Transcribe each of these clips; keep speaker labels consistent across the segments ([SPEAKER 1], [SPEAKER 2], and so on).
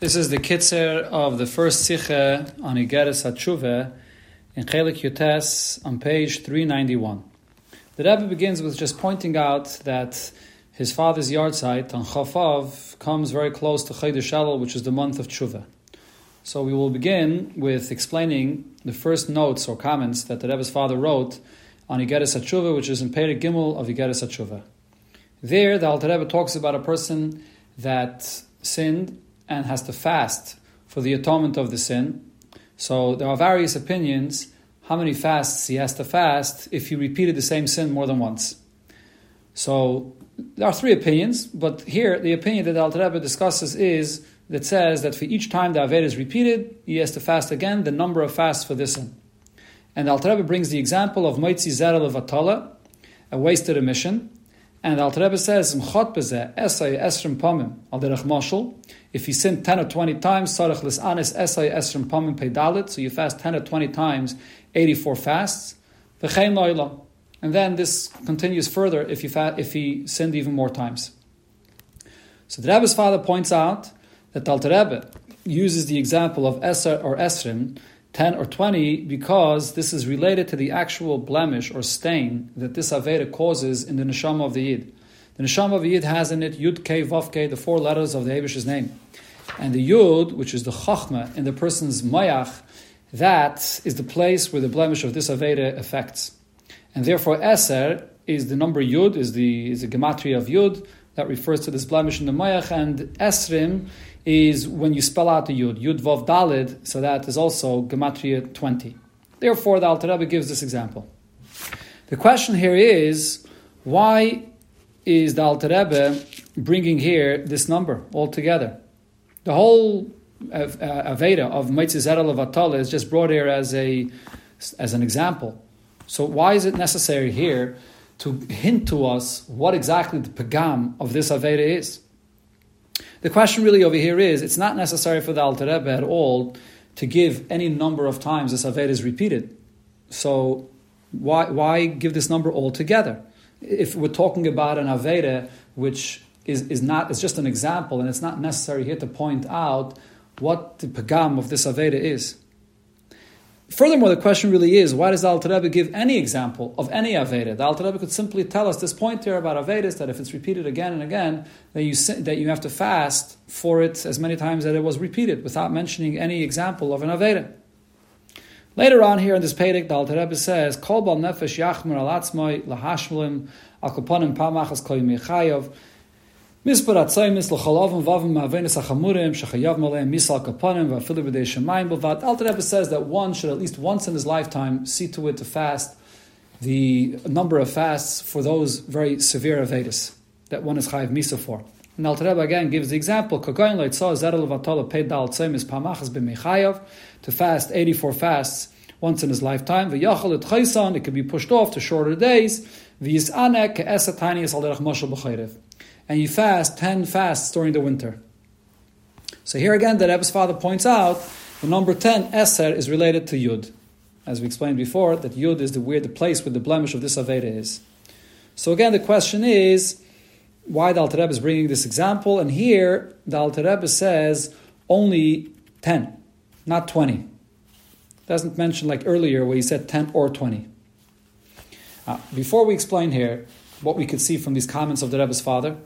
[SPEAKER 1] This is the kitzer of the first sikha on Igeres HaTshuva in Chelik Yutes on page 391. The Rebbe begins with just pointing out that his father's yahrzeit on Chafav comes very close to Chodesh Elul, which is the month of Tshuva. So we will begin with explaining the first notes or comments that the Rebbe's father wrote on Igeres HaTshuva, which is in Perek Gimel of Igeres HaTshuva. There, the Alter Rebbe talks about a person that sinned and has to fast for the atonement of the sin. So there are various opinions how many fasts he has to fast if he repeated the same sin more than once. So there are three opinions, but here the opinion that Al Rebbe discusses is that says that for each time the Aved is repeated, he has to fast again the number of fasts for this sin. And Al Rebbe brings the example of Moitzi Zera Levatala, a wasted emission, and Al Rebbe says, "Mchot bezeh esay esrim pamim al mashal." If you sin ten or twenty times, sarach lisanis esay esrim pamim peidalit. So you fast ten or twenty times, eighty-four fasts. V'chein loyla, and then this continues further if you fa- if he sinned even more times. So the Rebbe's father points out that Al Rebbe uses the example of eser or esrim 10 or 20 because this is related to the actual blemish or stain that this Aveda causes in the neshama of the Yid. The neshama of the Yid has in it Yud K Vav K, the four letters of the Abish's name. And the Yud, which is the Chachma in the person's Mayach, that is the place where the blemish of this Aveda affects. And therefore Eser is the number Yud, is the, is the gematria of Yud, that refers to this blemish in the Mayach, and Esrim is when you spell out the Yud, Yud Vav Dalid, so that is also Gematria 20. Therefore, the Alter Rebbe gives this example. The question here is, why is the Alter Rebbe bringing here this number altogether? The whole uh, Aveda of Mitzvah Zera Levatala is just brought here as, a, as an example. So why is it necessary here to hint to us what exactly the pagam of this Aveda is? The question really over here is it's not necessary for the Alter Rebbe at all to give any number of times this Aved is repeated. So why, why give this number altogether? If we're talking about an Aveda which is, is not, it's just an example and it's not necessary here to point out what the pagam of this Aveda is. Furthermore, the question really is, why does the Alter Rebbe give any example of any Aveda? The Alter Rebbe could simply tell us this point here about Avedas, that if it's repeated again and again, that you, that you have to fast for it as many times that it was repeated, without mentioning any example of an Aveda. Later on here in this Perek, the Alter Rebbe says, Kol bal nefesh yachmer al atzmoi al koponim pamachas koy mechayav Mispar atzaymis l'chalavim vavim ma'avenis achamurim shechayav maleim misal kapanim va'afilu b'dei shemayim b'vat. Alter Rebbe says that one should at least once in his lifetime see to it to fast the number of fasts for those very severe avedis that one is chayav misa for. And Alter Rebbe again gives the example, to fast 84 fasts once in his lifetime. It could be pushed off to shorter days. And you fast 10 fasts during the winter. So here again, the Rebbe's father points out the number 10, Eser, is related to Yud. As we explained before, that Yud is the weird place where the blemish of this Aveda is. So again, the question is, why the Alter Rebbe is bringing this example, and here the Alter Rebbe says only 10, not 20. Doesn't mention like earlier where he said 10 or 20. Uh, before we explain here what we could see from these comments of the Rebbe's father,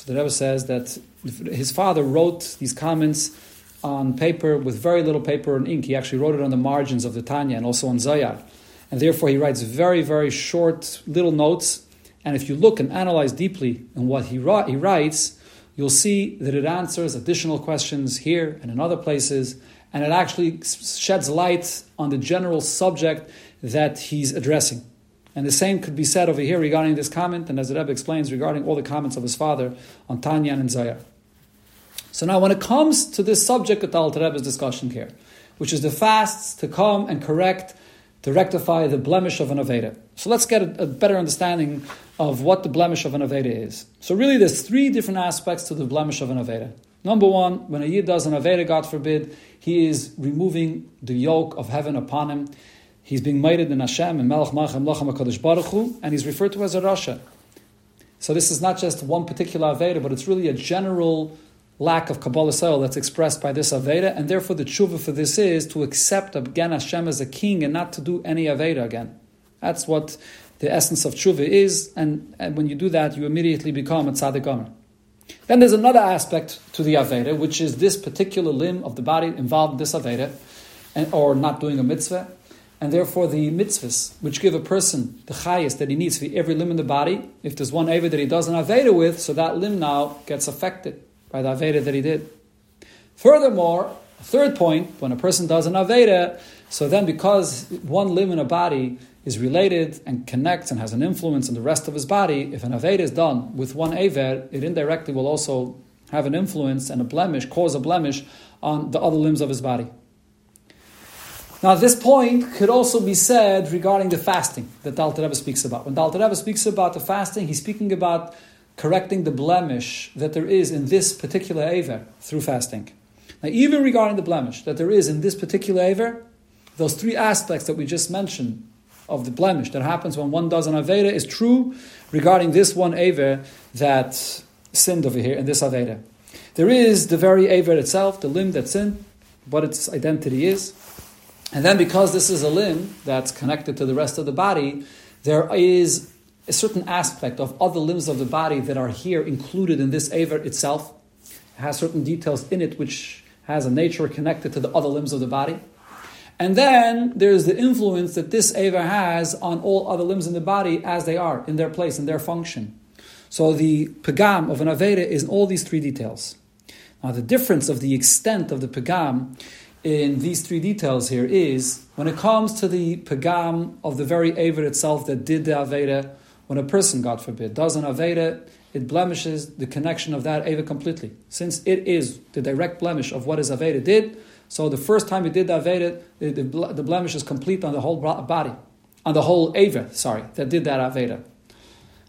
[SPEAKER 1] so the Rebbe says that his father wrote these comments on paper with very little paper and ink. He actually wrote it on the margins of the Tanya and also on Zohar. And therefore he writes very, very short little notes. And if you look and analyze deeply in what he, he writes, you'll see that it answers additional questions here and in other places. And it actually sheds light on the general subject that he's addressing. And the same could be said over here regarding this comment, and as the Rebbe explains regarding all the comments of his father on Tanya and Zohar. So now, when it comes to this subject of the Alter Rebbe's discussion here, which is the fasts to come and correct, to rectify the blemish of an Aveda. So let's get a, a better understanding of what the blemish of an Aveda is. So really, there's three different aspects to the blemish of an Aveda. Number one, when a Yid does an Aveda, God forbid, he is removing the yoke of heaven upon him. He's being mated in Hashem and Melech Machem Lachem HaKadosh Baruch Hu, and he's referred to as a Rasha. So this is not just one particular Aveda, but it's really a general lack of Kabbalas ol that's expressed by this Aveda, and therefore the tshuva for this is to accept again Hashem as a king and not to do any Aveda again. That's what the essence of tshuva is, and, and when you do that, you immediately become a tzaddik gomer. Then there's another aspect to the Aveda, which is this particular limb of the body involved in this Aveda, and, or not doing a mitzvah, and therefore the mitzvahs, which give a person the highest that he needs for every limb in the body, if there's one Aveda that he does an Aveda with, so that limb now gets affected by the Aveda that he did. Furthermore, a third point, when a person does an Aveda, so then because one limb in a body is related and connects and has an influence on the rest of his body, if an Aveda is done with one Aver, it indirectly will also have an influence and a blemish, cause a blemish on the other limbs of his body. Now, this point could also be said regarding the fasting that Dal Rebbe speaks about. When Dal Rebbe speaks about the fasting, he's speaking about correcting the blemish that there is in this particular Aver through fasting. Now, even regarding the blemish that there is in this particular Aver, those three aspects that we just mentioned of the blemish that happens when one does an Aveda is true regarding this one Aver that sinned over here in this Aveda. There is the very Aver itself, the limb that sinned, what its identity is. And then because this is a limb that's connected to the rest of the body, there is a certain aspect of other limbs of the body that are here included in this Aver itself. It has certain details in it which has a nature connected to the other limbs of the body. And then there's the influence that this Ava has on all other limbs in the body as they are, in their place, in their function. So the pagam of an Aveda is in all these three details. Now, the difference of the extent of the pagam in these three details here is when it comes to the pagam of the very Aved itself that did the Aveda, when a person, God forbid, does an Aveda, it blemishes the connection of that Aved completely. Since it is the direct blemish of what his Aveda did, so the first time he did the Aveda, the, blemish is complete on the whole body, on the whole Ava, sorry, that did that Aveda.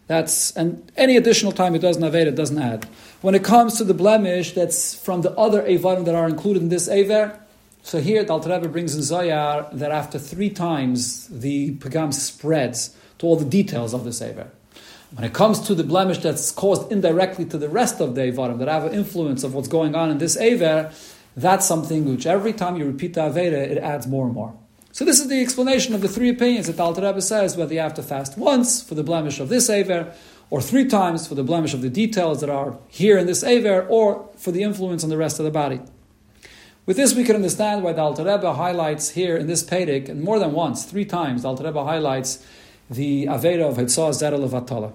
[SPEAKER 1] That's, and any additional time it does an Aveda doesn't add. When it comes to the blemish that's from the other Avadim that are included in this Ava, so here the Alter Rebbe brings in Zohar that after three times the Pagam spreads to all the details of the Ava. When it comes to the blemish that's caused indirectly to the rest of the Avadim that have an influence of what's going on in this Ava, that's something which every time you repeat the Aveda, it adds more and more. So this is the explanation of the three opinions that the Alter Rebbe says, whether you have to fast once for the blemish of this Aver, or three times for the blemish of the details that are here in this Aver, or for the influence on the rest of the body. With this, we can understand why the Alter Rebbe highlights here in this Perek, and more than once, three times, the Alter Rebbe highlights the Aveda of Hitzah Zera Levatala.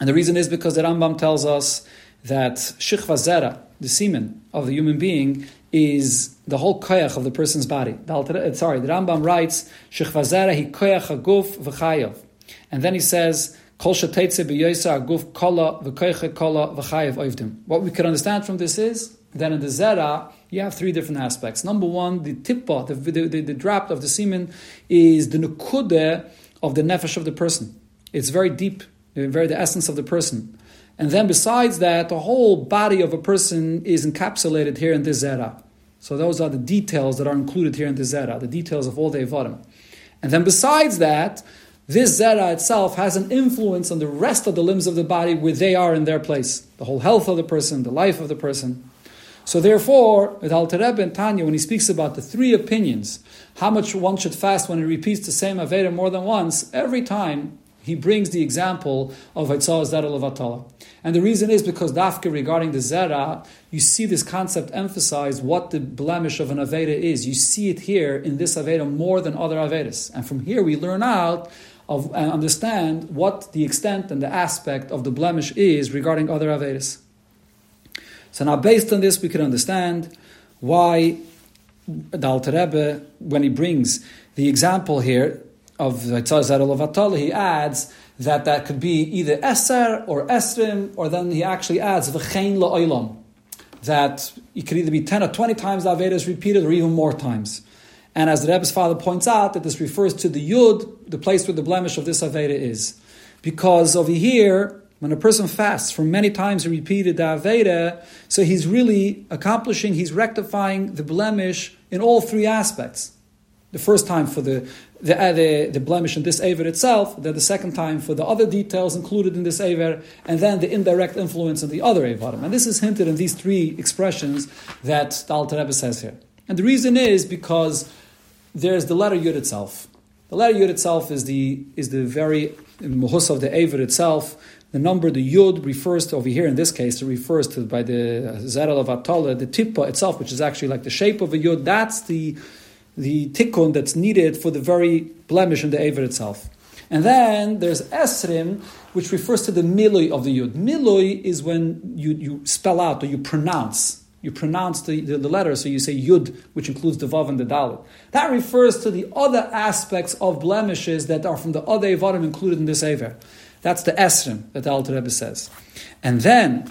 [SPEAKER 1] And the reason is because the Rambam tells us that Shichva Zera, the semen of the human being is the whole koyach of the person's body. Uh, sorry, the Rambam writes, Shechvazara hi koyach aguf v'chayav. And then he says. What we can understand from this is, that in the zera, you have three different aspects. Number one, the tippa, the, the, the, the drop of the semen, is the nukude of the nefesh of the person. It's very deep, very the essence of the person. And then besides that, the whole body of a person is encapsulated here in the zera. So those are the details that are included here in the zera, the details of all the evadim. And then besides that, this zera itself has an influence on the rest of the limbs of the body where they are in their place. The whole health of the person, the life of the person. So therefore, with Alter Rebbe and Tanya, when he speaks about the three opinions, how much one should fast when he repeats the same Aveda more than once, every time he brings the example of Hitzah Zera Levatala. And the reason is because Dafka regarding the Zera, you see this concept emphasized what the blemish of an Aveda is. You see it here in this Aveda more than other Avedas. And from here we learn out of, and understand what the extent and the aspect of the blemish is regarding other Avedas. So now based on this we can understand why the Alter Rebbe, when he brings the example here, of Vatala, he adds that that could be either Eser or Esrim, or then he actually adds V'chein la'olam, that it could either be 10 or 20 times the Aveda is repeated, or even more times. And as the Rebbe's father points out, that this refers to the Yud, the place where the blemish of this Aveda is. Because over here, when a person fasts for many times repeated the Aveda, so he's really accomplishing, he's rectifying the blemish in all three aspects The first time for the the, uh, the, the, blemish in this Aver itself, then the second time for the other details included in this Aver, and then the indirect influence of the other Avarim. And this is hinted in these three expressions that the Alter Rebbe says here. And the reason is because there's the letter Yud itself. The letter Yud itself is the, is the very Muhus of the Aver itself. The number, the Yud, refers to, over here in this case, it refers to by the uh, Zera Levatala, the Tippa itself, which is actually like the shape of a Yud. That's the the tikkun that's needed for the very blemish in the Aver itself. And then there's Esrim, which refers to the milui of the Yud. Milui is when you, you spell out or you pronounce. You pronounce the, the, the letter, so you say Yud, which includes the Vav and the Dalit. That refers to the other aspects of blemishes that are from the other Evarim included in this Aver. That's the Esrim that the Alter Rebbe says. And then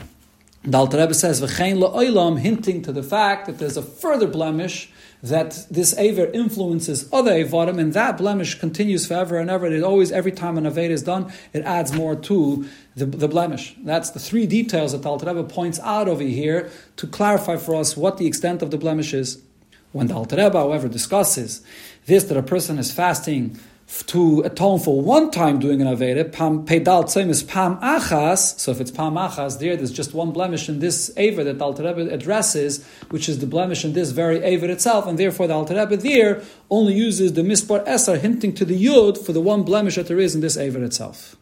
[SPEAKER 1] the Alter Rebbe says, V'chein la'olam, hinting to the fact that there's a further blemish that this Aver influences other Avarim, and that blemish continues forever and ever. It always, every time an Aver is done, it adds more to the, the blemish. That's the three details that the Alter Rebbe points out over here to clarify for us what the extent of the blemish is. When the Alter Rebbe, however, discusses this, that a person is fasting to atone for one time doing an Aveda, pam pedal tzim is pam achas. So if it's pam achas, there there's just one blemish in this Aver that the Alter Rebbe addresses, which is the blemish in this very Aver itself, and therefore the Alter Rebbe there only uses the mispar esar, hinting to the yud for the one blemish that there is in this Aver itself.